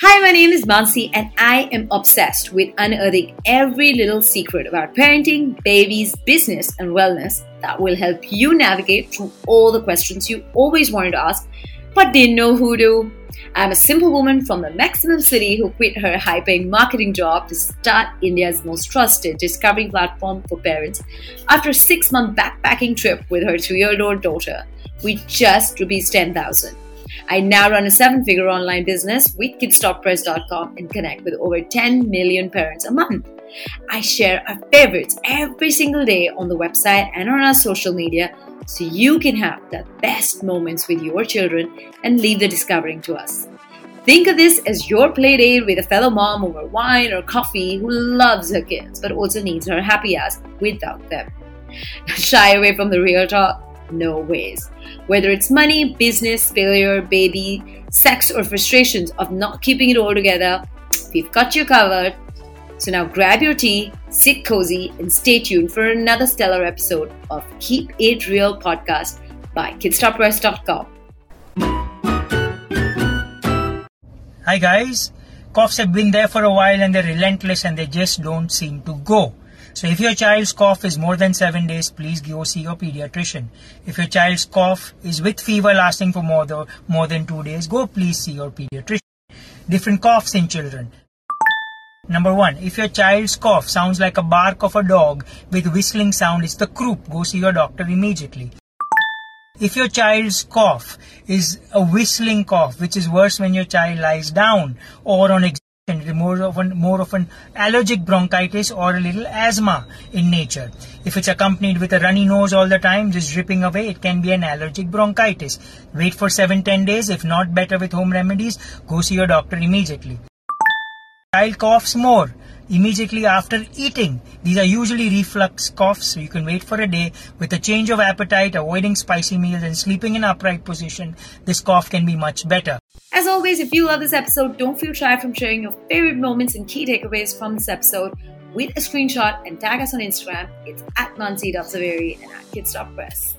Hi, my name is Mansi, and I am obsessed with unearthing every little secret about parenting, babies, business, and wellness that will help you navigate through all the questions you always wanted to ask but didn't know who to. I'm a simple woman from the maximum city who quit her high paying marketing job to start India's most trusted discovery platform for parents after a six month backpacking trip with her two year old daughter We just rupees 10,000. I now run a seven figure online business with kidsstoppress.com and connect with over 10 million parents a month. I share our favorites every single day on the website and on our social media so you can have the best moments with your children and leave the discovering to us. Think of this as your play date with a fellow mom over wine or coffee who loves her kids but also needs her happy ass without them. Shy away from the real talk? No ways. Whether it's money, business, failure, baby, sex, or frustrations of not keeping it all together, we've got you covered. So now grab your tea, sit cozy, and stay tuned for another stellar episode of Keep It Real podcast by kidsstoppress.com. Hi guys, coughs have been there for a while and they're relentless and they just don't seem to go. So if your child's cough is more than 7 days, please go see your pediatrician. If your child's cough is with fever lasting for more than, more than 2 days, go please see your pediatrician. Different coughs in children. Number one, if your child's cough sounds like a bark of a dog with whistling sound, it's the croup. Go see your doctor immediately. If your child's cough is a whistling cough, which is worse when your child lies down or on and more of an more of an allergic bronchitis or a little asthma in nature. If it's accompanied with a runny nose all the time, just dripping away, it can be an allergic bronchitis. Wait for 7-10 days. If not better with home remedies, go see your doctor immediately. Child coughs more immediately after eating. These are usually reflux coughs, so you can wait for a day. With a change of appetite, avoiding spicy meals, and sleeping in upright position, this cough can be much better. As always, if you love this episode, don't feel shy from sharing your favorite moments and key takeaways from this episode with a screenshot and tag us on Instagram. It's at Mansi.Zaveri and at Kids.Press.